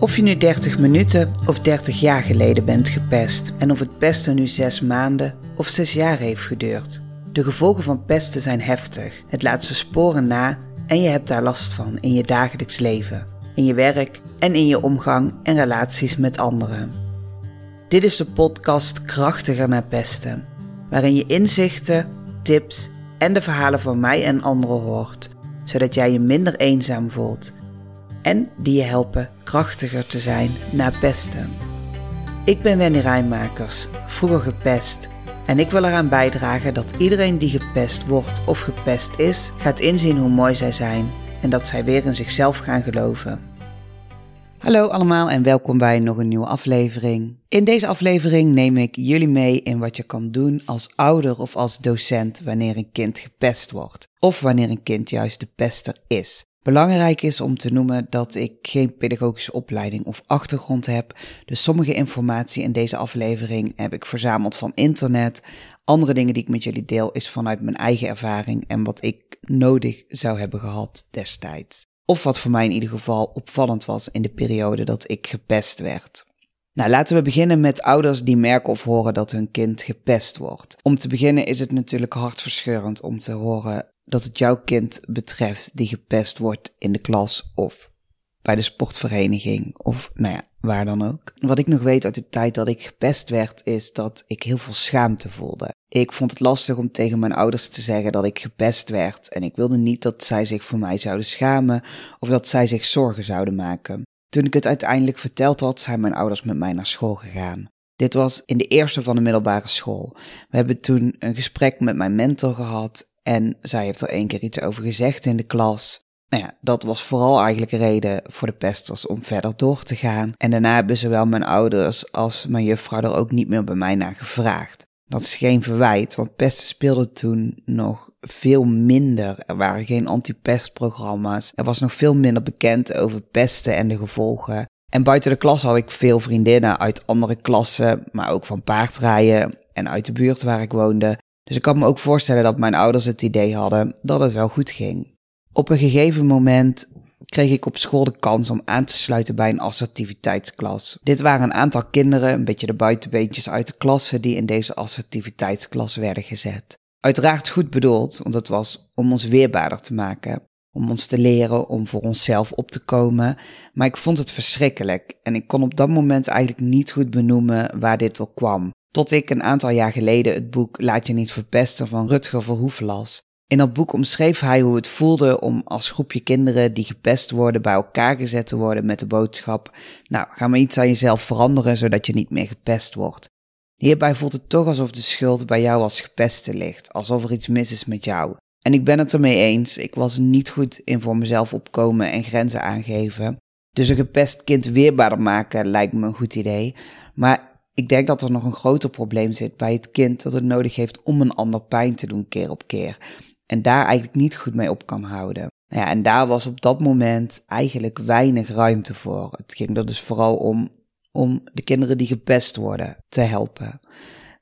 Of je nu 30 minuten of 30 jaar geleden bent gepest en of het pesten nu 6 maanden of 6 jaar heeft geduurd. De gevolgen van pesten zijn heftig. Het laat zijn sporen na en je hebt daar last van in je dagelijks leven, in je werk en in je omgang en relaties met anderen. Dit is de podcast Krachtiger naar pesten, waarin je inzichten, tips en de verhalen van mij en anderen hoort, zodat jij je minder eenzaam voelt en die je helpen krachtiger te zijn na pesten. Ik ben Wendy Rijnmakers, vroeger gepest. En ik wil eraan bijdragen dat iedereen die gepest wordt of gepest is, gaat inzien hoe mooi zij zijn en dat zij weer in zichzelf gaan geloven. Hallo allemaal en welkom bij nog een nieuwe aflevering. In deze aflevering neem ik jullie mee in wat je kan doen als ouder of als docent wanneer een kind gepest wordt. Of wanneer een kind juist de pester is. Belangrijk is om te noemen dat ik geen pedagogische opleiding of achtergrond heb, dus sommige informatie in deze aflevering heb ik verzameld van internet. Andere dingen die ik met jullie deel is vanuit mijn eigen ervaring en wat ik nodig zou hebben gehad destijds. Of wat voor mij in ieder geval opvallend was in de periode dat ik gepest werd. Nou, laten we beginnen met ouders die merken of horen dat hun kind gepest wordt. Om te beginnen is het natuurlijk hartverscheurend om te horen dat het jouw kind betreft die gepest wordt in de klas of bij de sportvereniging of nou ja, waar dan ook. Wat ik nog weet uit de tijd dat ik gepest werd, is dat ik heel veel schaamte voelde. Ik vond het lastig om tegen mijn ouders te zeggen dat ik gepest werd en ik wilde niet dat zij zich voor mij zouden schamen of dat zij zich zorgen zouden maken. Toen ik het uiteindelijk verteld had, zijn mijn ouders met mij naar school gegaan. Dit was in de eerste van de middelbare school. We hebben toen een gesprek met mijn mentor gehad en zij heeft er één keer iets over gezegd in de klas. Nou ja, dat was vooral eigenlijk reden voor de pesters om verder door te gaan. En daarna hebben zowel mijn ouders als mijn juffrouw er ook niet meer bij mij naar gevraagd. Dat is geen verwijt, want pesten speelde toen nog veel minder. Er waren geen antipestprogramma's. Er was nog veel minder bekend over pesten en de gevolgen. En buiten de klas had ik veel vriendinnen uit andere klassen, maar ook van paardrijden en uit de buurt waar ik woonde. Dus ik kan me ook voorstellen dat mijn ouders het idee hadden dat het wel goed ging. Op een gegeven moment kreeg ik op school de kans om aan te sluiten bij een assertiviteitsklas. Dit waren een aantal kinderen, een beetje de buitenbeentjes uit de klasse, die in deze assertiviteitsklas werden gezet. Uiteraard goed bedoeld, want het was om ons weerbaarder te maken, om ons te leren, om voor onszelf op te komen. Maar ik vond het verschrikkelijk en ik kon op dat moment eigenlijk niet goed benoemen waar dit op kwam. Tot ik een aantal jaar geleden het boek Laat je niet verpesten van Rutger Verhoeven las. In dat boek omschreef hij hoe het voelde om als groepje kinderen die gepest worden bij elkaar gezet te worden met de boodschap: Nou, ga maar iets aan jezelf veranderen zodat je niet meer gepest wordt. Hierbij voelt het toch alsof de schuld bij jou als gepeste ligt, alsof er iets mis is met jou. En ik ben het ermee eens, ik was niet goed in voor mezelf opkomen en grenzen aangeven. Dus een gepest kind weerbaarder maken lijkt me een goed idee. Maar ik denk dat er nog een groter probleem zit bij het kind dat het nodig heeft om een ander pijn te doen keer op keer. En daar eigenlijk niet goed mee op kan houden. Nou ja, en daar was op dat moment eigenlijk weinig ruimte voor. Het ging er dus vooral om, om de kinderen die gepest worden te helpen.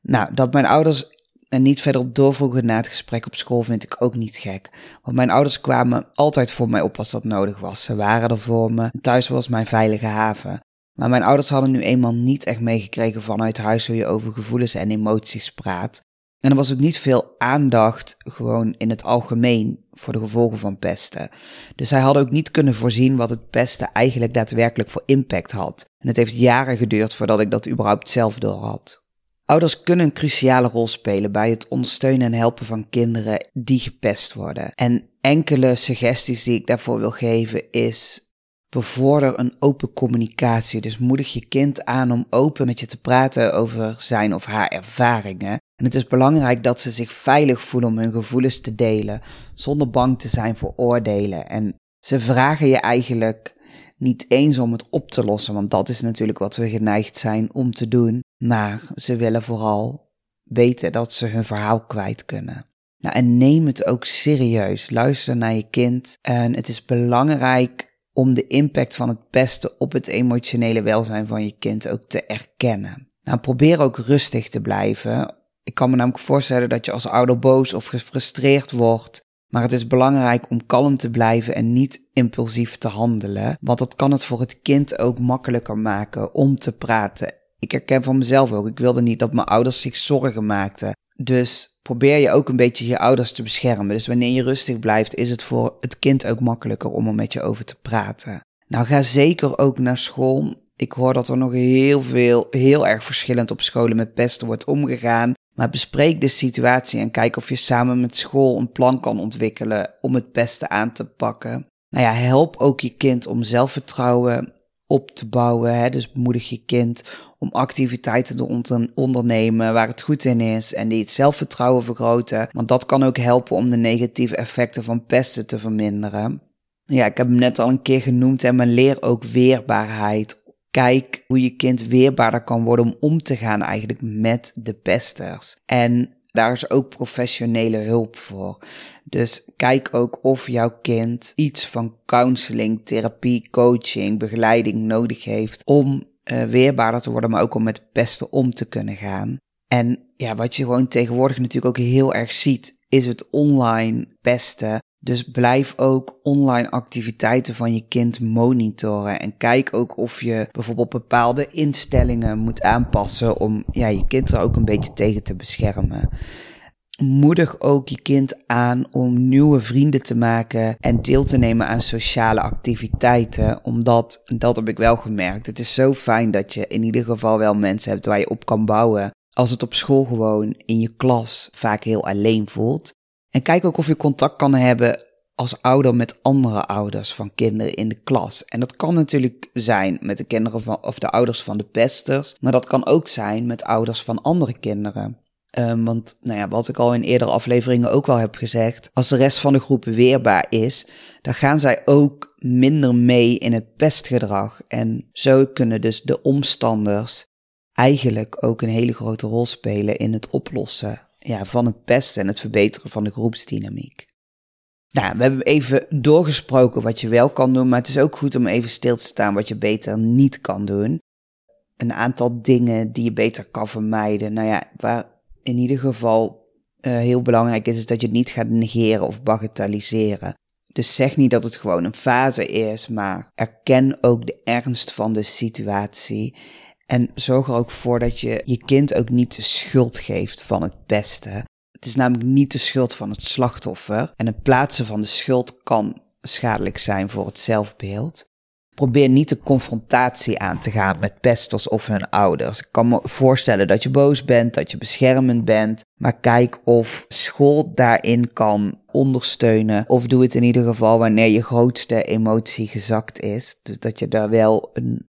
Nou, dat mijn ouders er niet verder op doorvroegen na het gesprek op school vind ik ook niet gek. Want mijn ouders kwamen altijd voor mij op als dat nodig was. Ze waren er voor me. Thuis was mijn veilige haven. Maar mijn ouders hadden nu eenmaal niet echt meegekregen vanuit huis hoe je over gevoelens en emoties praat. En er was ook niet veel aandacht, gewoon in het algemeen, voor de gevolgen van pesten. Dus zij hadden ook niet kunnen voorzien wat het pesten eigenlijk daadwerkelijk voor impact had. En het heeft jaren geduurd voordat ik dat überhaupt zelf door had. Ouders kunnen een cruciale rol spelen bij het ondersteunen en helpen van kinderen die gepest worden. En enkele suggesties die ik daarvoor wil geven is bevorder een open communicatie. Dus moedig je kind aan om open met je te praten over zijn of haar ervaringen. En het is belangrijk dat ze zich veilig voelen om hun gevoelens te delen, zonder bang te zijn voor oordelen. En ze vragen je eigenlijk niet eens om het op te lossen, want dat is natuurlijk wat we geneigd zijn om te doen. Maar ze willen vooral weten dat ze hun verhaal kwijt kunnen. Nou, en neem het ook serieus. Luister naar je kind. En het is belangrijk om de impact van het pesten op het emotionele welzijn van je kind ook te erkennen. Nou, probeer ook rustig te blijven. Ik kan me namelijk voorstellen dat je als ouder boos of gefrustreerd wordt Maar het is belangrijk om kalm te blijven en niet impulsief te handelen, want dat kan het voor het kind ook makkelijker maken om te praten. Ik herken van mezelf ook, ik wilde niet dat mijn ouders zich zorgen maakten. Dus probeer je ook een beetje je ouders te beschermen. Dus wanneer je rustig blijft, is het voor het kind ook makkelijker om er met je over te praten. Nou, ga zeker ook naar school. Ik hoor dat er nog heel veel, heel erg verschillend op scholen met pesten wordt omgegaan. Maar bespreek de situatie en kijk of je samen met school een plan kan ontwikkelen om het pesten aan te pakken. Nou ja, help ook je kind om zelfvertrouwen op te bouwen. Hè? Dus bemoedig je kind om activiteiten te ondernemen waar het goed in is en die het zelfvertrouwen vergroten. Want dat kan ook helpen om de negatieve effecten van pesten te verminderen. Ja, ik heb hem net al een keer genoemd en maar leer ook weerbaarheid. Kijk hoe je kind weerbaarder kan worden om om te gaan eigenlijk met de pesters. En daar is ook professionele hulp voor. Dus kijk ook of jouw kind iets van counseling, therapie, coaching, begeleiding nodig heeft om uh, weerbaarder te worden, maar ook om met pesten om te kunnen gaan. En ja, wat je gewoon tegenwoordig natuurlijk ook heel erg ziet, is het online pesten. Dus blijf ook online activiteiten van je kind monitoren. En kijk ook of je bijvoorbeeld bepaalde instellingen moet aanpassen om ja, je kind er ook een beetje tegen te beschermen. Moedig ook je kind aan om nieuwe vrienden te maken en deel te nemen aan sociale activiteiten. Omdat, dat heb ik wel gemerkt, het is zo fijn dat je in ieder geval wel mensen hebt waar je op kan bouwen. Als het op school gewoon in je klas vaak heel alleen voelt. En kijk ook of je contact kan hebben als ouder met andere ouders van kinderen in de klas. En dat kan natuurlijk zijn met de kinderen van, of de ouders van de pesters, maar dat kan ook zijn met ouders van andere kinderen. Um, want, nou ja, wat ik al in eerdere afleveringen ook wel heb gezegd, als de rest van de groep weerbaar is, dan gaan zij ook minder mee in het pestgedrag. En zo kunnen dus de omstanders eigenlijk ook een hele grote rol spelen in het oplossen ja, van het pesten en het verbeteren van de groepsdynamiek. Nou, we hebben even doorgesproken wat je wel kan doen, maar het is ook goed om even stil te staan wat je beter niet kan doen. Een aantal dingen die je beter kan vermijden. Nou ja, waar in ieder geval uh, heel belangrijk is, is dat je het niet gaat negeren of bagatelliseren. Dus zeg niet dat het gewoon een fase is, maar erken ook de ernst van de situatie. En zorg er ook voor dat je je kind ook niet de schuld geeft van het beste. Het is namelijk niet de schuld van het slachtoffer. En het plaatsen van de schuld kan schadelijk zijn voor het zelfbeeld. Probeer niet de confrontatie aan te gaan met pesters of hun ouders. Ik kan me voorstellen dat je boos bent, dat je beschermend bent. Maar kijk of school daarin kan ondersteunen. Of doe het in ieder geval wanneer je grootste emotie gezakt is. Dus dat je daar wel een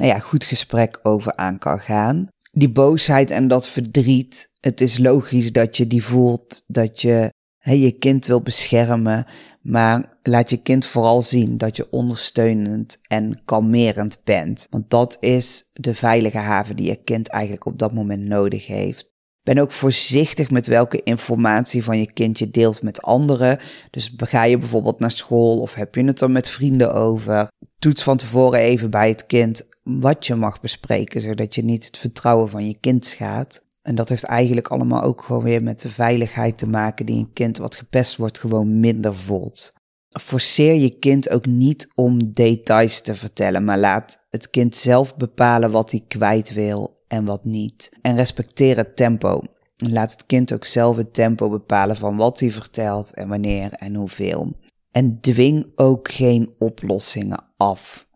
nou ja, goed gesprek over aan kan gaan. Die boosheid en dat verdriet, het is logisch dat je die voelt, dat je je kind wil beschermen, maar laat je kind vooral zien dat je ondersteunend en kalmerend bent. Want dat is de veilige haven die je kind eigenlijk op dat moment nodig heeft. Ben ook voorzichtig met welke informatie van je kind je deelt met anderen. Dus ga je bijvoorbeeld naar school of heb je het er met vrienden over? Toets van tevoren even bij het kind wat je mag bespreken, zodat je niet het vertrouwen van je kind schaadt. En dat heeft eigenlijk allemaal ook gewoon weer met de veiligheid te maken die een kind wat gepest wordt gewoon minder voelt. Forceer je kind ook niet om details te vertellen, maar laat het kind zelf bepalen wat hij kwijt wil en wat niet. En respecteer het tempo. Laat het kind ook zelf het tempo bepalen van wat hij vertelt en wanneer en hoeveel. En dwing ook geen oplossingen af.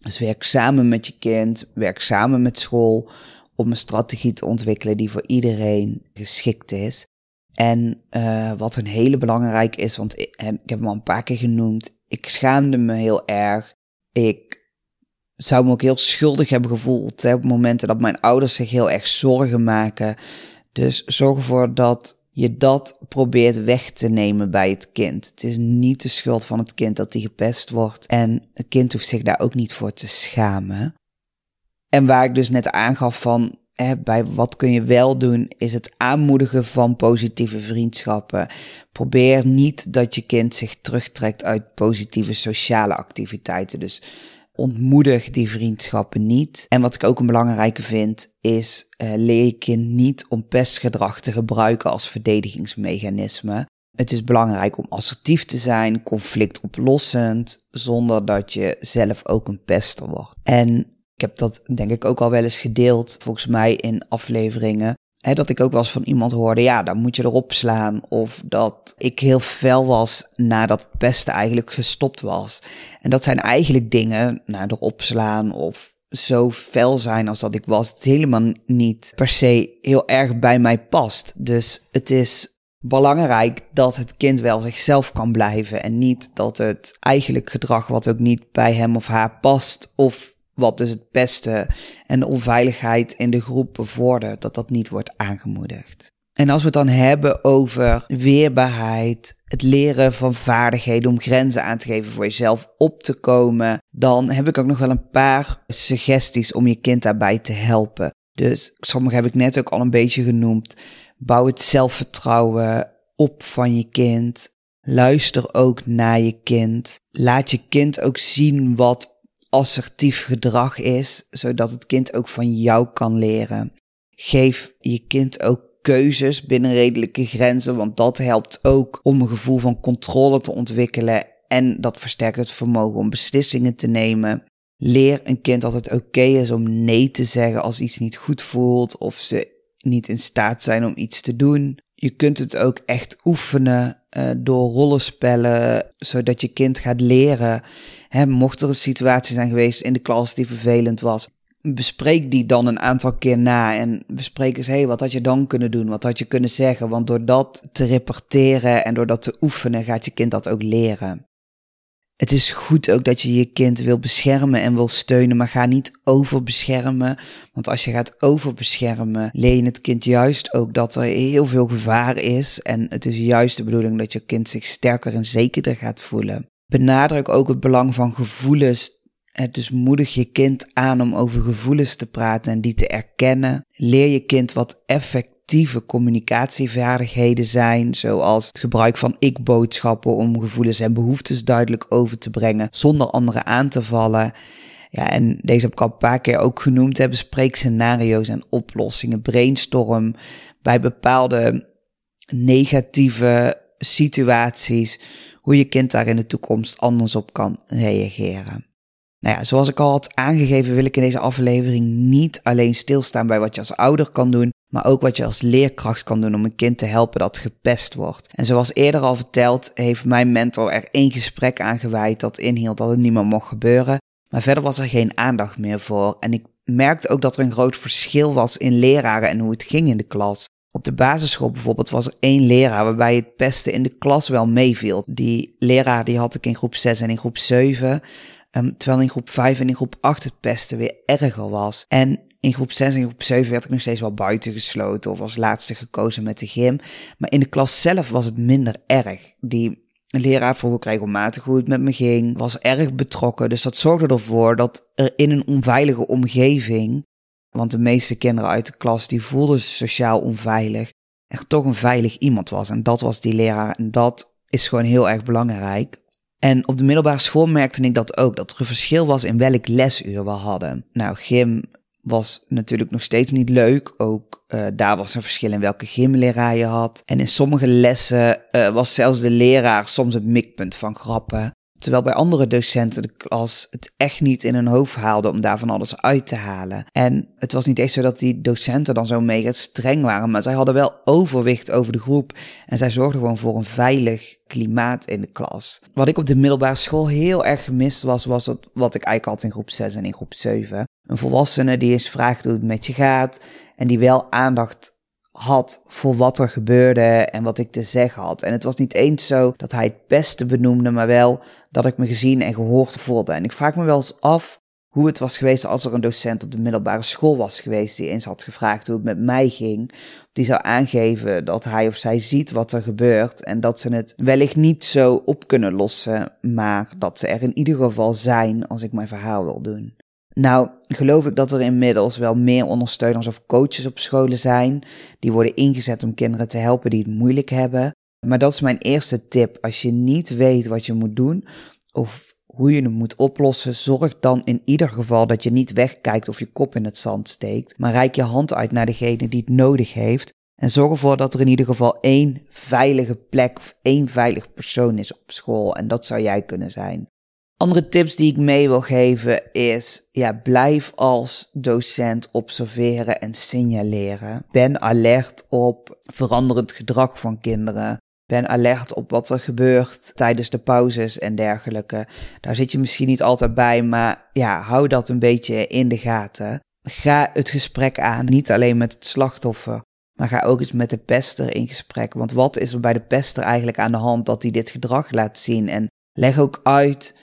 Dus werk samen met je kind, werk samen met school om een strategie te ontwikkelen die voor iedereen geschikt is. En uh, wat een hele belangrijk is, want ik, ik heb hem al een paar keer genoemd, ik schaamde me heel erg. Ik zou me ook heel schuldig hebben gevoeld hè, op momenten dat mijn ouders zich heel erg zorgen maken. Dus zorg ervoor dat je dat probeert weg te nemen bij het kind. Het is niet de schuld van het kind dat hij gepest wordt. En het kind hoeft zich daar ook niet voor te schamen. En waar ik dus net aangaf van, hè, bij wat kun je wel doen, is het aanmoedigen van positieve vriendschappen. Probeer niet dat je kind zich terugtrekt uit positieve sociale activiteiten. Dus ontmoedig die vriendschappen niet. En wat ik ook een belangrijke vind, is uh, leer je kind niet om pestgedrag te gebruiken als verdedigingsmechanisme. Het is belangrijk om assertief te zijn, conflictoplossend, zonder dat je zelf ook een pester wordt. En ik heb dat denk ik ook al wel eens gedeeld, volgens mij in afleveringen. Dat ik ook wel eens van iemand hoorde, ja, dan moet je erop slaan. Of dat ik heel fel was nadat het pesten eigenlijk gestopt was. En dat zijn eigenlijk dingen, nou, erop slaan of zo fel zijn als dat ik was, het helemaal niet per se heel erg bij mij past. Dus het is belangrijk dat het kind wel zichzelf kan blijven en niet dat het eigenlijk gedrag wat ook niet bij hem of haar past of wat dus het beste en de onveiligheid in de groep bevordert, dat dat niet wordt aangemoedigd. En als we het dan hebben over weerbaarheid, het leren van vaardigheden om grenzen aan te geven voor jezelf op te komen, dan heb ik ook nog wel een paar suggesties om je kind daarbij te helpen. Dus sommige heb ik net ook al een beetje genoemd. Bouw het zelfvertrouwen op van je kind. Luister ook naar je kind. Laat je kind ook zien wat assertief gedrag is, zodat het kind ook van jou kan leren. Geef je kind ook keuzes binnen redelijke grenzen, want dat helpt ook om een gevoel van controle te ontwikkelen en dat versterkt het vermogen om beslissingen te nemen. Leer een kind dat het oké is om nee te zeggen als iets niet goed voelt of ze niet in staat zijn om iets te doen. Je kunt het ook echt oefenen uh, door rollenspellen, zodat je kind gaat leren. Hè, mocht er een situatie zijn geweest in de klas die vervelend was, bespreek die dan een aantal keer na en bespreek eens, hé, hey, wat had je dan kunnen doen? Wat had je kunnen zeggen? Want door dat te reporteren en door dat te oefenen, gaat je kind dat ook leren. Het is goed ook dat je je kind wil beschermen en wil steunen, maar ga niet overbeschermen. Want als je gaat overbeschermen, je het kind juist ook dat er heel veel gevaar is. En het is juist de bedoeling dat je kind zich sterker en zekerder gaat voelen. Benadruk ook het belang van gevoelens dus moedig je kind aan om over gevoelens te praten en die te erkennen. Leer je kind wat effectieve communicatievaardigheden zijn, zoals het gebruik van ik-boodschappen om gevoelens en behoeftes duidelijk over te brengen zonder anderen aan te vallen. Ja, en deze heb ik al een paar keer ook genoemd. Hè, bespreek scenario's en oplossingen. Brainstorm bij bepaalde negatieve situaties. Hoe je kind daar in de toekomst anders op kan reageren. Nou ja, zoals ik al had aangegeven, wil ik in deze aflevering niet alleen stilstaan bij wat je als ouder kan doen, maar ook wat je als leerkracht kan doen om een kind te helpen dat gepest wordt. En zoals eerder al verteld, heeft mijn mentor er één gesprek aan gewijd dat inhield dat het niet meer mocht gebeuren. Maar verder was er geen aandacht meer voor. En ik merkte ook dat er een groot verschil was in leraren en hoe het ging in de klas. Op de basisschool bijvoorbeeld was er één leraar waarbij het pesten in de klas wel meeviel. Die leraar die had ik in groep 6 en in groep 7. Um, terwijl in groep 5 en in groep 8 het pesten weer erger was. En in groep 6 en groep 7 werd ik nog steeds wel buiten gesloten of als laatste gekozen met de gym. Maar in de klas zelf was het minder erg. Die leraar vroeg ook regelmatig hoe het met me ging, was erg betrokken. Dus dat zorgde ervoor dat er in een onveilige omgeving, want de meeste kinderen uit de klas die voelden zich sociaal onveilig, er toch een veilig iemand was. En dat was die leraar. En dat is gewoon heel erg belangrijk. En op de middelbare school merkte ik dat ook, dat er een verschil was in welk lesuur we hadden. Nou, gym was natuurlijk nog steeds niet leuk. Ook uh, daar was een verschil in welke gymleraar je had. En in sommige lessen uh, was zelfs de leraar soms het mikpunt van grappen. Terwijl bij andere docenten de klas het echt niet in hun hoofd haalde om daarvan alles uit te halen. En het was niet echt zo dat die docenten dan zo mega streng waren, maar zij hadden wel overwicht over de groep. En zij zorgden gewoon voor een veilig klimaat in de klas. Wat ik op de middelbare school heel erg gemist was, was wat, wat ik eigenlijk had in groep 6 en in groep 7. Een volwassene die eens vraagt hoe het met je gaat en die wel aandacht had voor wat er gebeurde en wat ik te zeggen had. En het was niet eens zo dat hij het beste benoemde, maar wel dat ik me gezien en gehoord voelde. En ik vraag me wel eens af hoe het was geweest als er een docent op de middelbare school was geweest die eens had gevraagd hoe het met mij ging. Die zou aangeven dat hij of zij ziet wat er gebeurt en dat ze het wellicht niet zo op kunnen lossen, maar dat ze er in ieder geval zijn als ik mijn verhaal wil doen. Nou, geloof ik dat er inmiddels wel meer ondersteuners of coaches op scholen zijn. Die worden ingezet om kinderen te helpen die het moeilijk hebben. Maar dat is mijn eerste tip. Als je niet weet wat je moet doen of hoe je het moet oplossen, zorg dan in ieder geval dat je niet wegkijkt of je kop in het zand steekt. Maar reik je hand uit naar degene die het nodig heeft. En zorg ervoor dat er in ieder geval één veilige plek of één veilig persoon is op school. En dat zou jij kunnen zijn. Andere tips die ik mee wil geven is, ja, blijf als docent observeren en signaleren. Ben alert op veranderend gedrag van kinderen. Ben alert op wat er gebeurt tijdens de pauzes en dergelijke. Daar zit je misschien niet altijd bij, maar ja, hou dat een beetje in de gaten. Ga het gesprek aan, niet alleen met het slachtoffer, maar ga ook eens met de pester in gesprek. Want wat is er bij de pester eigenlijk aan de hand dat hij dit gedrag laat zien? En leg ook uit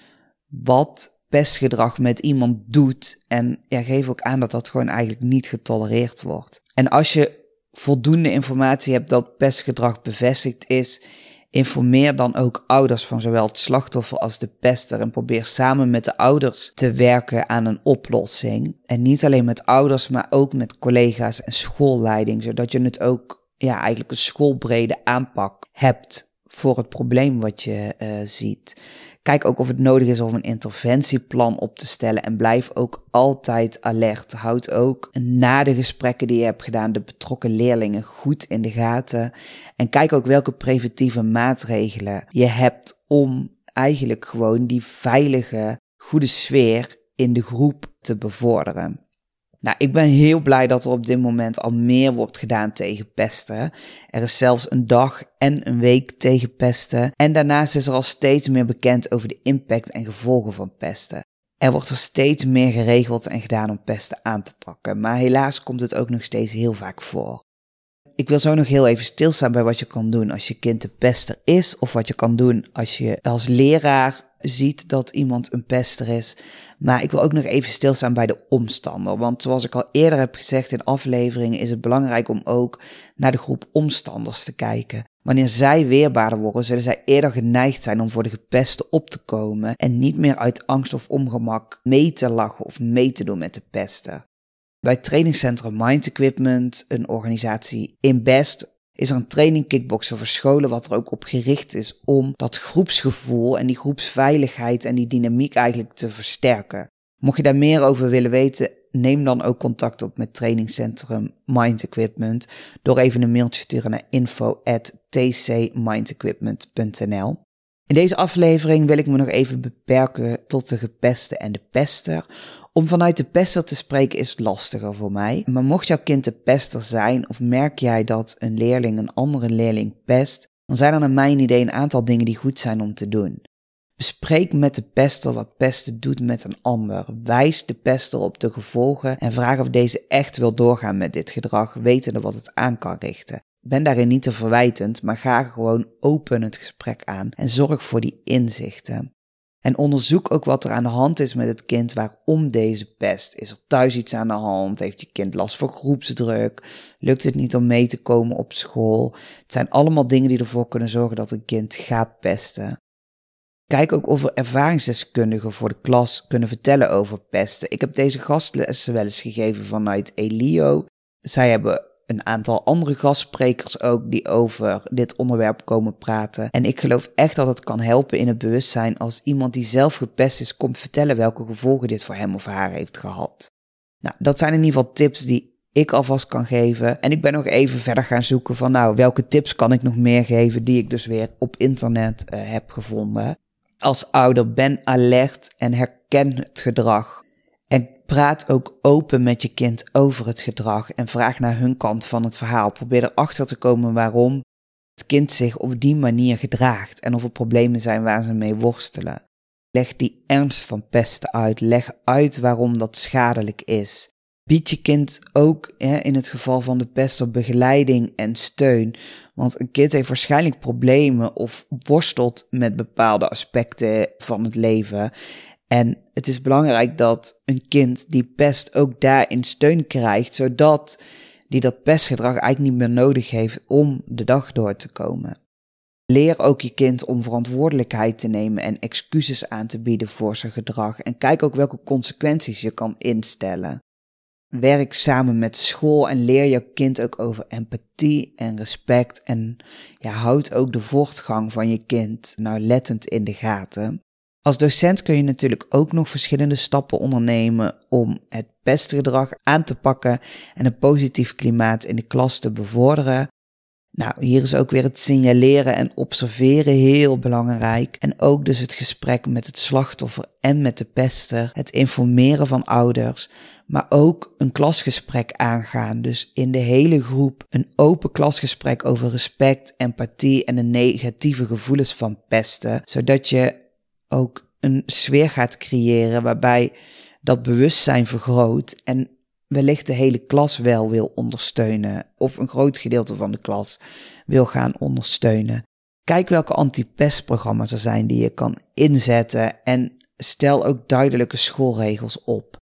wat pestgedrag met iemand doet. En ja, geef ook aan dat dat gewoon eigenlijk niet getolereerd wordt. En als je voldoende informatie hebt dat pestgedrag bevestigd is, informeer dan ook ouders van zowel het slachtoffer als de pester en probeer samen met de ouders te werken aan een oplossing. En niet alleen met ouders, maar ook met collega's en schoolleiding, zodat je het ook ja, eigenlijk een schoolbrede aanpak hebt voor het probleem wat je uh, ziet. Kijk ook of het nodig is om een interventieplan op te stellen en blijf ook altijd alert. Houd ook na de gesprekken die je hebt gedaan de betrokken leerlingen goed in de gaten. En kijk ook welke preventieve maatregelen je hebt om eigenlijk gewoon die veilige, goede sfeer in de groep te bevorderen. Nou, ik ben heel blij dat er op dit moment al meer wordt gedaan tegen pesten. Er is zelfs een dag en een week tegen pesten. En daarnaast is er al steeds meer bekend over de impact en gevolgen van pesten. Er wordt er steeds meer geregeld en gedaan om pesten aan te pakken, maar helaas komt het ook nog steeds heel vaak voor. Ik wil zo nog heel even stilstaan bij wat je kan doen als je kind de pester is, of wat je kan doen als je als leraar ziet dat iemand een pester is. Maar ik wil ook nog even stilstaan bij de omstander. Want zoals ik al eerder heb gezegd in afleveringen, is het belangrijk om ook naar de groep omstanders te kijken. Wanneer zij weerbaarder worden, zullen zij eerder geneigd zijn om voor de gepeste op te komen en niet meer uit angst of ongemak mee te lachen of mee te doen met de pesten. Bij trainingscentrum Mind Equipment, een organisatie in Best, is er een training kickboksen voor scholen wat er ook op gericht is om dat groepsgevoel en die groepsveiligheid en die dynamiek eigenlijk te versterken. Mocht je daar meer over willen weten, neem dan ook contact op met trainingscentrum Mind Equipment door even een mailtje te sturen naar info@tcmindequipment.nl. In deze aflevering wil ik me nog even beperken tot de gepeste en de pester. Om vanuit de pester te spreken is lastiger voor mij. Maar mocht jouw kind de pester zijn of merk jij dat een leerling een andere leerling pest, dan zijn er naar mijn idee een aantal dingen die goed zijn om te doen. Bespreek met de pester wat pesten doet met een ander. Wijs de pester op de gevolgen en vraag of deze echt wil doorgaan met dit gedrag, wetende wat het aan kan richten. Ben daarin niet te verwijtend, maar ga gewoon open het gesprek aan en zorg voor die inzichten. En onderzoek ook wat er aan de hand is met het kind waarom deze pest. Is er thuis iets aan de hand? Heeft je kind last van groepsdruk? Lukt het niet om mee te komen op school? Het zijn allemaal dingen die ervoor kunnen zorgen dat een kind gaat pesten. Kijk ook of er ervaringsdeskundigen voor de klas kunnen vertellen over pesten. Ik heb deze gastlessen wel eens gegeven vanuit Elio. Zij hebben een aantal andere gastsprekers ook die over dit onderwerp komen praten. En ik geloof echt dat het kan helpen in het bewustzijn als iemand die zelf gepest is komt vertellen welke gevolgen dit voor hem of haar heeft gehad. Nou, dat zijn in ieder geval tips die ik alvast kan geven. En ik ben nog even verder gaan zoeken van nou, welke tips kan ik nog meer geven die ik dus weer op internet uh, heb gevonden. Als ouder ben alert en herken het gedrag. Praat ook open met je kind over het gedrag en vraag naar hun kant van het verhaal. Probeer erachter te komen waarom het kind zich op die manier gedraagt en of er problemen zijn waar ze mee worstelen. Leg die ernst van pesten uit. Leg uit waarom dat schadelijk is. Bied je kind ook hè, in het geval van de pester begeleiding en steun. Want een kind heeft waarschijnlijk problemen of worstelt met bepaalde aspecten van het leven. En het is belangrijk dat een kind die pest ook daarin steun krijgt, zodat die dat pestgedrag eigenlijk niet meer nodig heeft om de dag door te komen. Leer ook je kind om verantwoordelijkheid te nemen en excuses aan te bieden voor zijn gedrag. En kijk ook welke consequenties je kan instellen. Werk samen met school en leer je kind ook over empathie en respect. En ja, houd ook de voortgang van je kind nauwlettend in de gaten. Als docent kun je natuurlijk ook nog verschillende stappen ondernemen om het beste gedrag aan te pakken en een positief klimaat in de klas te bevorderen. Nou, hier is ook weer het signaleren en observeren heel belangrijk. En ook dus het gesprek met het slachtoffer en met de pester. Het informeren van ouders. Maar ook een klasgesprek aangaan. Dus in de hele groep een open klasgesprek over respect, empathie en de negatieve gevoelens van pesten. Zodat je ook een sfeer gaat creëren waarbij dat bewustzijn vergroot en wellicht de hele klas wel wil ondersteunen of een groot gedeelte van de klas wil gaan ondersteunen. Kijk welke anti-pestprogramma's er zijn die je kan inzetten en stel ook duidelijke schoolregels op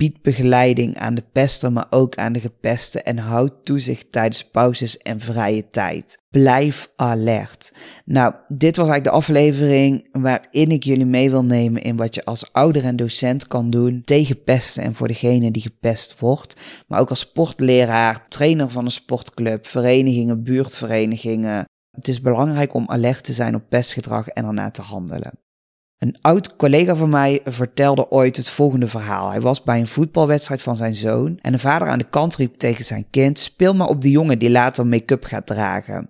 biedt begeleiding aan de pester, maar ook aan de gepeste en houd toezicht tijdens pauzes en vrije tijd. Blijf alert. Nou, dit was eigenlijk de aflevering waarin ik jullie mee wil nemen in wat je als ouder en docent kan doen tegen pesten en voor degene die gepest wordt. Maar ook als sportleraar, trainer van een sportclub, verenigingen, buurtverenigingen. Het is belangrijk om alert te zijn op pestgedrag en ernaar te handelen. Een oud collega van mij vertelde ooit het volgende verhaal. Hij was bij een voetbalwedstrijd van zijn zoon en de vader aan de kant riep tegen zijn kind: Speel maar op de jongen die later make-up gaat dragen.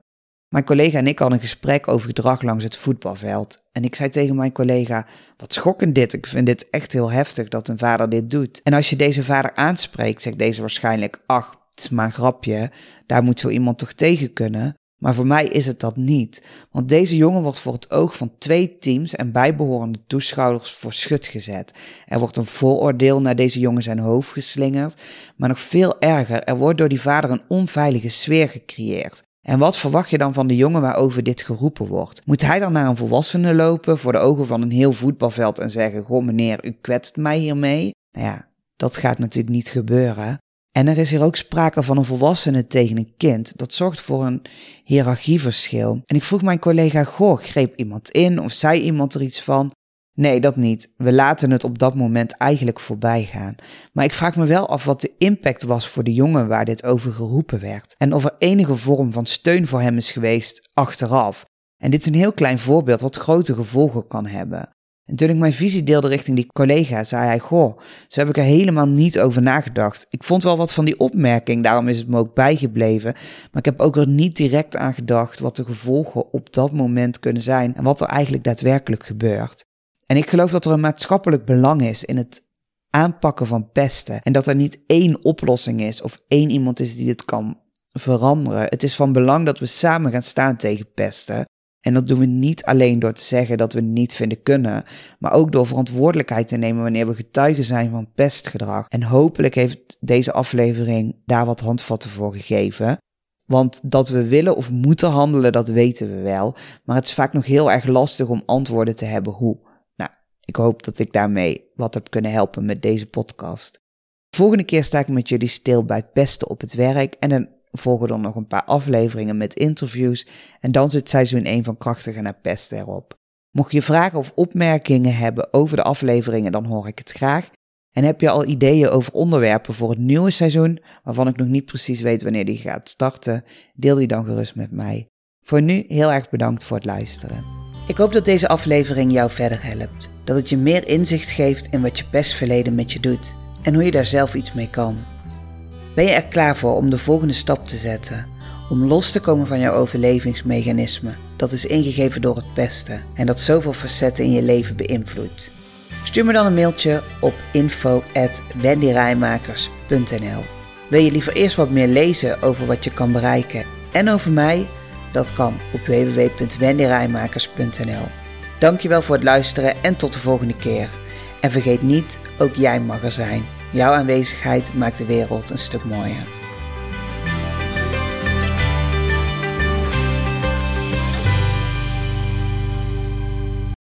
Mijn collega en ik hadden een gesprek over gedrag langs het voetbalveld. En ik zei tegen mijn collega: Wat schokkend dit. Ik vind dit echt heel heftig dat een vader dit doet. En als je deze vader aanspreekt, zegt deze waarschijnlijk: Ach, het is maar een grapje. Daar moet zo iemand toch tegen kunnen. Maar voor mij is het dat niet, want deze jongen wordt voor het oog van twee teams en bijbehorende toeschouwers voor schut gezet. Er wordt een vooroordeel naar deze jongen zijn hoofd geslingerd, maar nog veel erger, er wordt door die vader een onveilige sfeer gecreëerd. En wat verwacht je dan van de jongen waarover dit geroepen wordt? Moet hij dan naar een volwassene lopen voor de ogen van een heel voetbalveld en zeggen: Goh, meneer, u kwetst mij hiermee? Nou ja, dat gaat natuurlijk niet gebeuren. En er is hier ook sprake van een volwassene tegen een kind. Dat zorgt voor een hiërarchieverschil. En ik vroeg mijn collega, goh, greep iemand in of zei iemand er iets van? Nee, dat niet. We laten het op dat moment eigenlijk voorbij gaan. Maar ik vraag me wel af wat de impact was voor de jongen waar dit over geroepen werd. En of er enige vorm van steun voor hem is geweest achteraf. En dit is een heel klein voorbeeld wat grote gevolgen kan hebben. En toen ik mijn visie deelde richting die collega, zei hij: Goh, zo heb ik er helemaal niet over nagedacht. Ik vond wel wat van die opmerking, daarom is het me ook bijgebleven. Maar ik heb ook er niet direct aan gedacht wat de gevolgen op dat moment kunnen zijn en wat er eigenlijk daadwerkelijk gebeurt. En ik geloof dat er een maatschappelijk belang is in het aanpakken van pesten. En dat er niet één oplossing is of één iemand is die dit kan veranderen. Het is van belang dat we samen gaan staan tegen pesten. En dat doen we niet alleen door te zeggen dat we niet vinden kunnen, maar ook door verantwoordelijkheid te nemen wanneer we getuigen zijn van pestgedrag. En hopelijk heeft deze aflevering daar wat handvatten voor gegeven. Want dat we willen of moeten handelen, dat weten we wel. Maar het is vaak nog heel erg lastig om antwoorden te hebben hoe. Nou, ik hoop dat ik daarmee wat heb kunnen helpen met deze podcast. De volgende keer sta ik met jullie stil bij pesten op het werk en een volgen dan nog een paar afleveringen met interviews en dan zit seizoen 1 van Krachtiger naar Pest erop. Mocht je vragen of opmerkingen hebben over de afleveringen, dan hoor ik het graag. En heb je al ideeën over onderwerpen voor het nieuwe seizoen, waarvan ik nog niet precies weet wanneer die gaat starten, deel die dan gerust met mij. Voor nu heel erg bedankt voor het luisteren. Ik hoop dat deze aflevering jou verder helpt. Dat het je meer inzicht geeft in wat je pestverleden met je doet en hoe je daar zelf iets mee kan. Ben je er klaar voor om de volgende stap te zetten? Om los te komen van jouw overlevingsmechanisme, dat is ingegeven door het pesten en dat zoveel facetten in je leven beïnvloedt? Stuur me dan een mailtje op info.wendyrijmakers.nl Wil je liever eerst wat meer lezen over wat je kan bereiken en over mij? Dat kan op www.wendyrijmakers.nl Dankjewel voor het luisteren en tot de volgende keer. En vergeet niet, ook jij mag er zijn. Jouw aanwezigheid maakt de wereld een stuk mooier.